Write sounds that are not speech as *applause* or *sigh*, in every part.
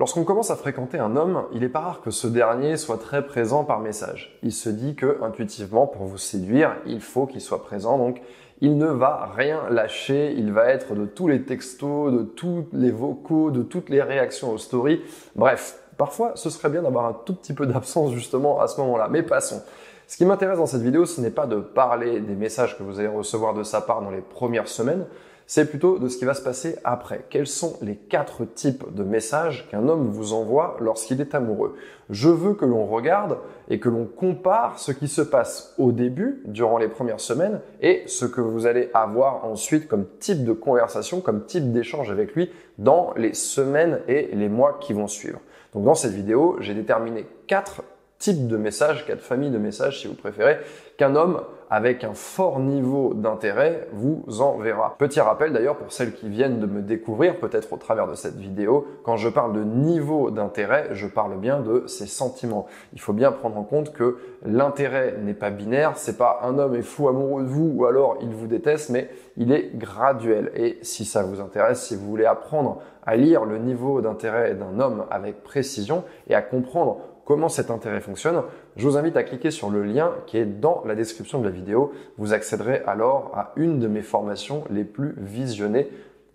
Lorsqu'on commence à fréquenter un homme, il n'est pas rare que ce dernier soit très présent par message. Il se dit que intuitivement, pour vous séduire, il faut qu'il soit présent, donc il ne va rien lâcher, il va être de tous les textos, de tous les vocaux, de toutes les réactions aux stories. Bref, parfois ce serait bien d'avoir un tout petit peu d'absence justement à ce moment-là. Mais passons. Ce qui m'intéresse dans cette vidéo, ce n'est pas de parler des messages que vous allez recevoir de sa part dans les premières semaines, c'est plutôt de ce qui va se passer après. Quels sont les quatre types de messages qu'un homme vous envoie lorsqu'il est amoureux? Je veux que l'on regarde et que l'on compare ce qui se passe au début, durant les premières semaines, et ce que vous allez avoir ensuite comme type de conversation, comme type d'échange avec lui dans les semaines et les mois qui vont suivre. Donc dans cette vidéo, j'ai déterminé quatre type de message, cas de famille de messages si vous préférez, qu'un homme avec un fort niveau d'intérêt vous enverra. Petit rappel d'ailleurs pour celles qui viennent de me découvrir, peut-être au travers de cette vidéo, quand je parle de niveau d'intérêt, je parle bien de ses sentiments. Il faut bien prendre en compte que l'intérêt n'est pas binaire, c'est pas un homme est fou amoureux de vous ou alors il vous déteste, mais il est graduel. Et si ça vous intéresse, si vous voulez apprendre à lire le niveau d'intérêt d'un homme avec précision et à comprendre comment cet intérêt fonctionne, je vous invite à cliquer sur le lien qui est dans la description de la vidéo. Vous accéderez alors à une de mes formations les plus visionnées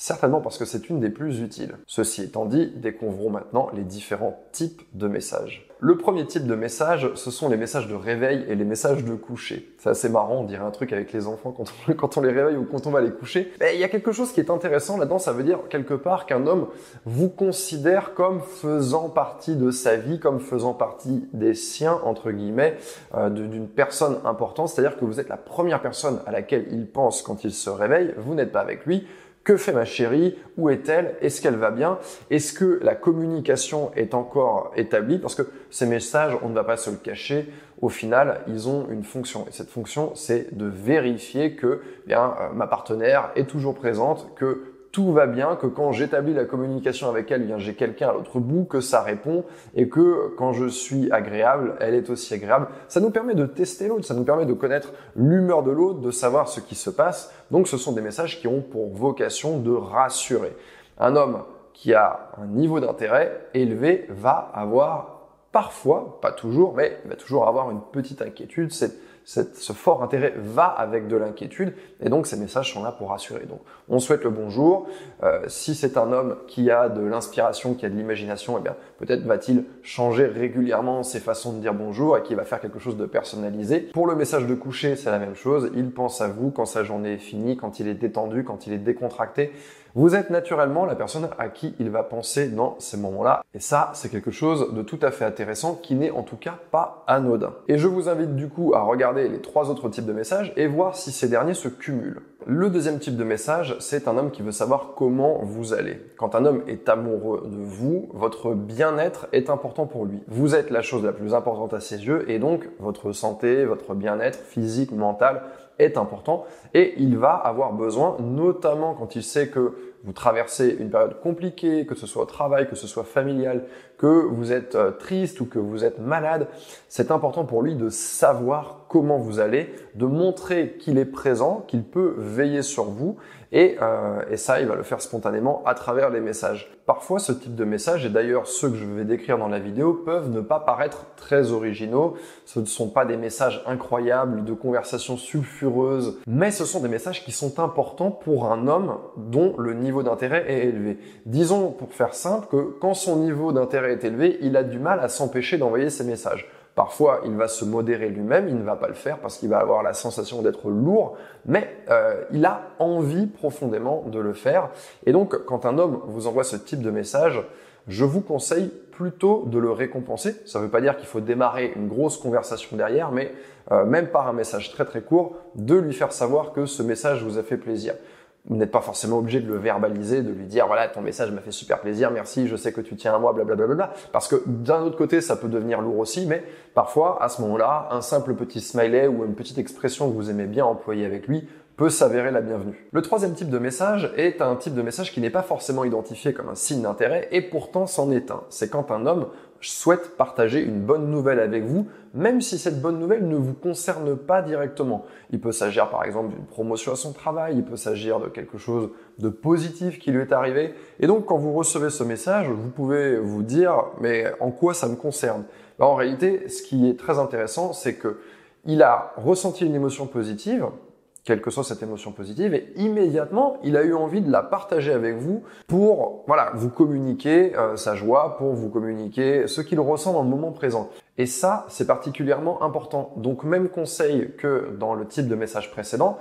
certainement parce que c'est une des plus utiles. Ceci étant dit, découvrons maintenant les différents types de messages. Le premier type de message, ce sont les messages de réveil et les messages de coucher. C'est assez marrant, on dirait un truc avec les enfants quand on, *laughs* les réveille ou quand on va les coucher. Mais il y a quelque chose qui est intéressant là-dedans, ça veut dire quelque part qu'un homme vous considère comme faisant partie de sa vie, comme faisant partie des siens, entre guillemets, euh, d'une personne importante. C'est-à-dire que vous êtes la première personne à laquelle il pense quand il se réveille, vous n'êtes pas avec lui, que fait ma chérie? Où est-elle? Est-ce qu'elle va bien? Est-ce que la communication est encore établie? Parce que ces messages, on ne va pas se le cacher, au final, ils ont une fonction. Et cette fonction, c'est de vérifier que eh bien, euh, ma partenaire est toujours présente, que tout va bien, que quand j'établis la communication avec elle, bien j'ai quelqu'un à l'autre bout, que ça répond et que quand je suis agréable, elle est aussi agréable. Ça nous permet de tester l'autre, ça nous permet de connaître l'humeur de l'autre, de savoir ce qui se passe. Donc ce sont des messages qui ont pour vocation de rassurer. Un homme qui a un niveau d'intérêt élevé va avoir parfois, pas toujours, mais il va toujours avoir une petite inquiétude. C'est ce fort intérêt va avec de l'inquiétude et donc ces messages sont là pour rassurer. Donc on souhaite le bonjour. Euh, si c'est un homme qui a de l'inspiration, qui a de l'imagination, eh bien peut-être va-t-il changer régulièrement ses façons de dire bonjour et qu'il va faire quelque chose de personnalisé. Pour le message de coucher, c'est la même chose. Il pense à vous quand sa journée est finie, quand il est détendu, quand il est décontracté. Vous êtes naturellement la personne à qui il va penser dans ces moments-là. Et ça, c'est quelque chose de tout à fait intéressant qui n'est en tout cas pas anodin. Et je vous invite du coup à regarder les trois autres types de messages et voir si ces derniers se cumulent. Le deuxième type de message, c'est un homme qui veut savoir comment vous allez. Quand un homme est amoureux de vous, votre bien-être est important pour lui. Vous êtes la chose la plus importante à ses yeux et donc votre santé, votre bien-être physique, mental est important et il va avoir besoin, notamment quand il sait que vous traversez une période compliquée, que ce soit au travail, que ce soit familial, que vous êtes euh, triste ou que vous êtes malade, c'est important pour lui de savoir comment vous allez, de montrer qu'il est présent, qu'il peut veiller sur vous et, euh, et, ça, il va le faire spontanément à travers les messages. Parfois, ce type de message, et d'ailleurs ceux que je vais décrire dans la vidéo, peuvent ne pas paraître très originaux. Ce ne sont pas des messages incroyables, de conversations sulfureuses, mais ce sont des messages qui sont importants pour un homme dont le niveau d'intérêt est élevé. Disons, pour faire simple, que quand son niveau d'intérêt est élevé, il a du mal à s'empêcher d'envoyer ces messages. Parfois, il va se modérer lui-même, il ne va pas le faire parce qu'il va avoir la sensation d'être lourd, mais euh, il a envie profondément de le faire. Et donc, quand un homme vous envoie ce type de message, je vous conseille plutôt de le récompenser. Ça ne veut pas dire qu'il faut démarrer une grosse conversation derrière, mais euh, même par un message très très court, de lui faire savoir que ce message vous a fait plaisir vous n'êtes pas forcément obligé de le verbaliser, de lui dire voilà ton message m'a fait super plaisir, merci, je sais que tu tiens à moi, blablabla. Parce que d'un autre côté, ça peut devenir lourd aussi, mais parfois à ce moment-là, un simple petit smiley ou une petite expression que vous aimez bien employer avec lui peut s'avérer la bienvenue. Le troisième type de message est un type de message qui n'est pas forcément identifié comme un signe d'intérêt et pourtant c'en est un. C'est quand un homme souhaite partager une bonne nouvelle avec vous, même si cette bonne nouvelle ne vous concerne pas directement. Il peut s'agir par exemple d'une promotion à son travail, il peut s'agir de quelque chose de positif qui lui est arrivé. Et donc quand vous recevez ce message, vous pouvez vous dire mais en quoi ça me concerne? Ben, En réalité, ce qui est très intéressant, c'est que il a ressenti une émotion positive, quelle que soit cette émotion positive, et immédiatement, il a eu envie de la partager avec vous pour, voilà, vous communiquer euh, sa joie, pour vous communiquer ce qu'il ressent dans le moment présent. Et ça, c'est particulièrement important. Donc, même conseil que dans le type de message précédent,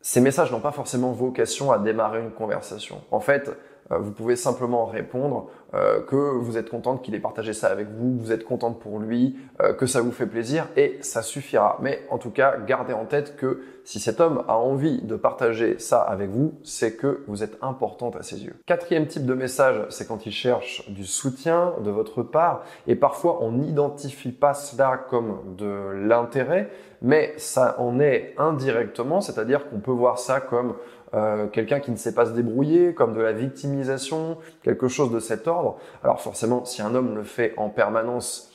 ces messages n'ont pas forcément vocation à démarrer une conversation. En fait, vous pouvez simplement répondre euh, que vous êtes contente qu'il ait partagé ça avec vous, vous êtes contente pour lui, euh, que ça vous fait plaisir et ça suffira. Mais en tout cas, gardez en tête que si cet homme a envie de partager ça avec vous, c'est que vous êtes importante à ses yeux. Quatrième type de message, c'est quand il cherche du soutien de votre part et parfois on n'identifie pas cela comme de l'intérêt, mais ça en est indirectement, c'est-à-dire qu'on peut voir ça comme euh, quelqu'un qui ne sait pas se débrouiller, comme de la victimisation, quelque chose de cet ordre. Alors forcément, si un homme le fait en permanence,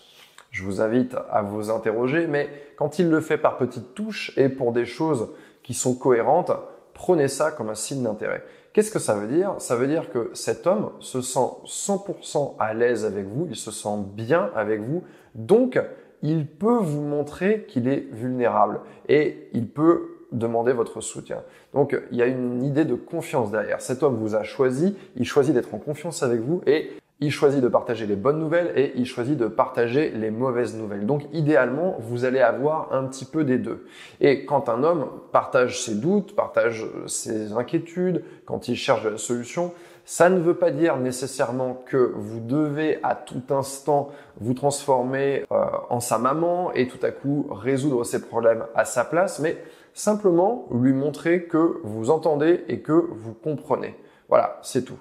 je vous invite à vous interroger, mais quand il le fait par petites touches et pour des choses qui sont cohérentes, prenez ça comme un signe d'intérêt. Qu'est-ce que ça veut dire? Ça veut dire que cet homme se sent 100% à l'aise avec vous, il se sent bien avec vous, donc il peut vous montrer qu'il est vulnérable et il peut demander votre soutien. Donc il y a une idée de confiance derrière. Cet homme vous a choisi, il choisit d'être en confiance avec vous et il choisit de partager les bonnes nouvelles et il choisit de partager les mauvaises nouvelles. Donc idéalement, vous allez avoir un petit peu des deux. Et quand un homme partage ses doutes, partage ses inquiétudes, quand il cherche la solution, ça ne veut pas dire nécessairement que vous devez à tout instant vous transformer euh, en sa maman et tout à coup résoudre ses problèmes à sa place, mais simplement lui montrer que vous entendez et que vous comprenez. Voilà, c'est tout.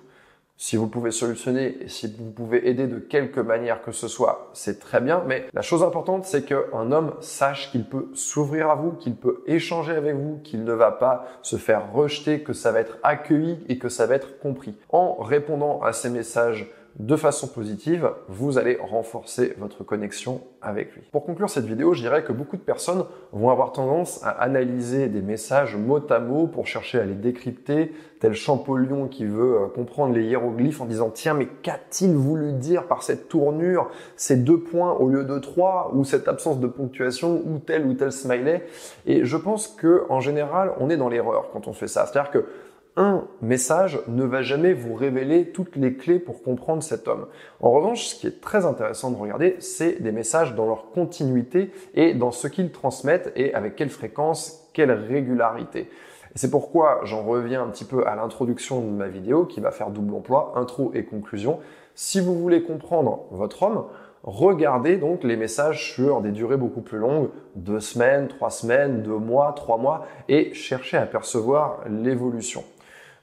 Si vous pouvez solutionner et si vous pouvez aider de quelque manière que ce soit, c'est très bien. Mais la chose importante, c'est qu'un homme sache qu'il peut s'ouvrir à vous, qu'il peut échanger avec vous, qu'il ne va pas se faire rejeter, que ça va être accueilli et que ça va être compris. En répondant à ces messages de façon positive, vous allez renforcer votre connexion avec lui. Pour conclure cette vidéo, je dirais que beaucoup de personnes vont avoir tendance à analyser des messages mot à mot pour chercher à les décrypter, tel Champollion qui veut euh, comprendre les hiéroglyphes en disant tiens mais qu'a-t-il voulu dire par cette tournure, ces deux points au lieu de trois, ou cette absence de ponctuation, ou tel ou tel smiley? Et je pense que en général, on est dans l'erreur quand on fait ça. C'est-à-dire que un message ne va jamais vous révéler toutes les clés pour comprendre cet homme. En revanche, ce qui est très intéressant de regarder, c'est des messages dans leur continuité et dans ce qu'ils transmettent et avec quelle fréquence, quelle régularité. C'est pourquoi j'en reviens un petit peu à l'introduction de ma vidéo qui va faire double emploi, intro et conclusion. Si vous voulez comprendre votre homme, regardez donc les messages sur des durées beaucoup plus longues, deux semaines, trois semaines, deux mois, trois mois, et cherchez à percevoir l'évolution.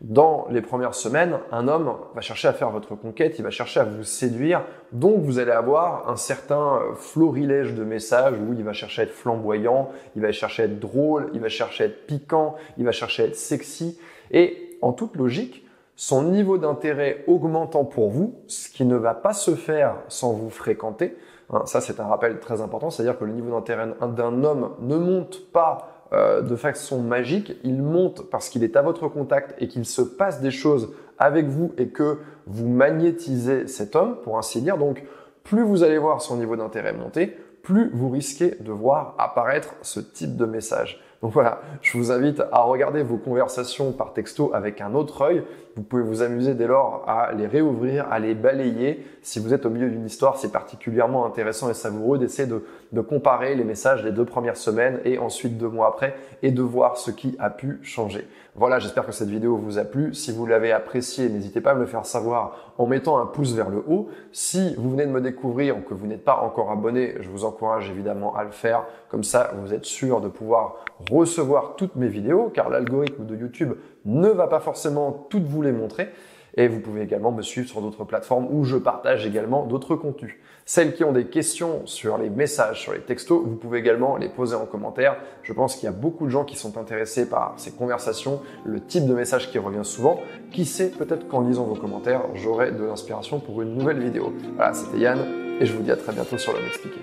Dans les premières semaines, un homme va chercher à faire votre conquête, il va chercher à vous séduire, donc vous allez avoir un certain euh, florilège de messages où il va chercher à être flamboyant, il va chercher à être drôle, il va chercher à être piquant, il va chercher à être sexy, et en toute logique, son niveau d'intérêt augmentant pour vous, ce qui ne va pas se faire sans vous fréquenter, hein, ça c'est un rappel très important, c'est-à-dire que le niveau d'intérêt d'un homme ne monte pas euh, de façon magique, il monte parce qu'il est à votre contact et qu'il se passe des choses avec vous et que vous magnétisez cet homme, pour ainsi dire. Donc, plus vous allez voir son niveau d'intérêt monter, plus vous risquez de voir apparaître ce type de message. Donc voilà, je vous invite à regarder vos conversations par texto avec un autre œil. Vous pouvez vous amuser dès lors à les réouvrir, à les balayer. Si vous êtes au milieu d'une histoire, c'est particulièrement intéressant et savoureux d'essayer de, comparer les messages des deux premières semaines et ensuite deux mois après et de voir ce qui a pu changer. Voilà, j'espère que cette vidéo vous a plu. Si vous l'avez appréciée, n'hésitez pas à me le faire savoir en mettant un pouce vers le haut. Si vous venez de me découvrir ou que vous n'êtes pas encore abonné, je vous encourage évidemment à le faire. Comme ça, vous êtes sûr de pouvoir recevoir toutes mes vidéos car l'algorithme de YouTube ne va pas forcément toutes vous les montrer. Et vous pouvez également me suivre sur d'autres plateformes où je partage également d'autres contenus. Celles qui ont des questions sur les messages, sur les textos, vous pouvez également les poser en commentaire. Je pense qu'il y a beaucoup de gens qui sont intéressés par ces conversations, le type de message qui revient souvent. Qui sait, peut-être qu'en lisant vos commentaires, j'aurai de l'inspiration pour une nouvelle vidéo. Voilà, c'était Yann. et je vous dis à très bientôt sur l'homme expliqué.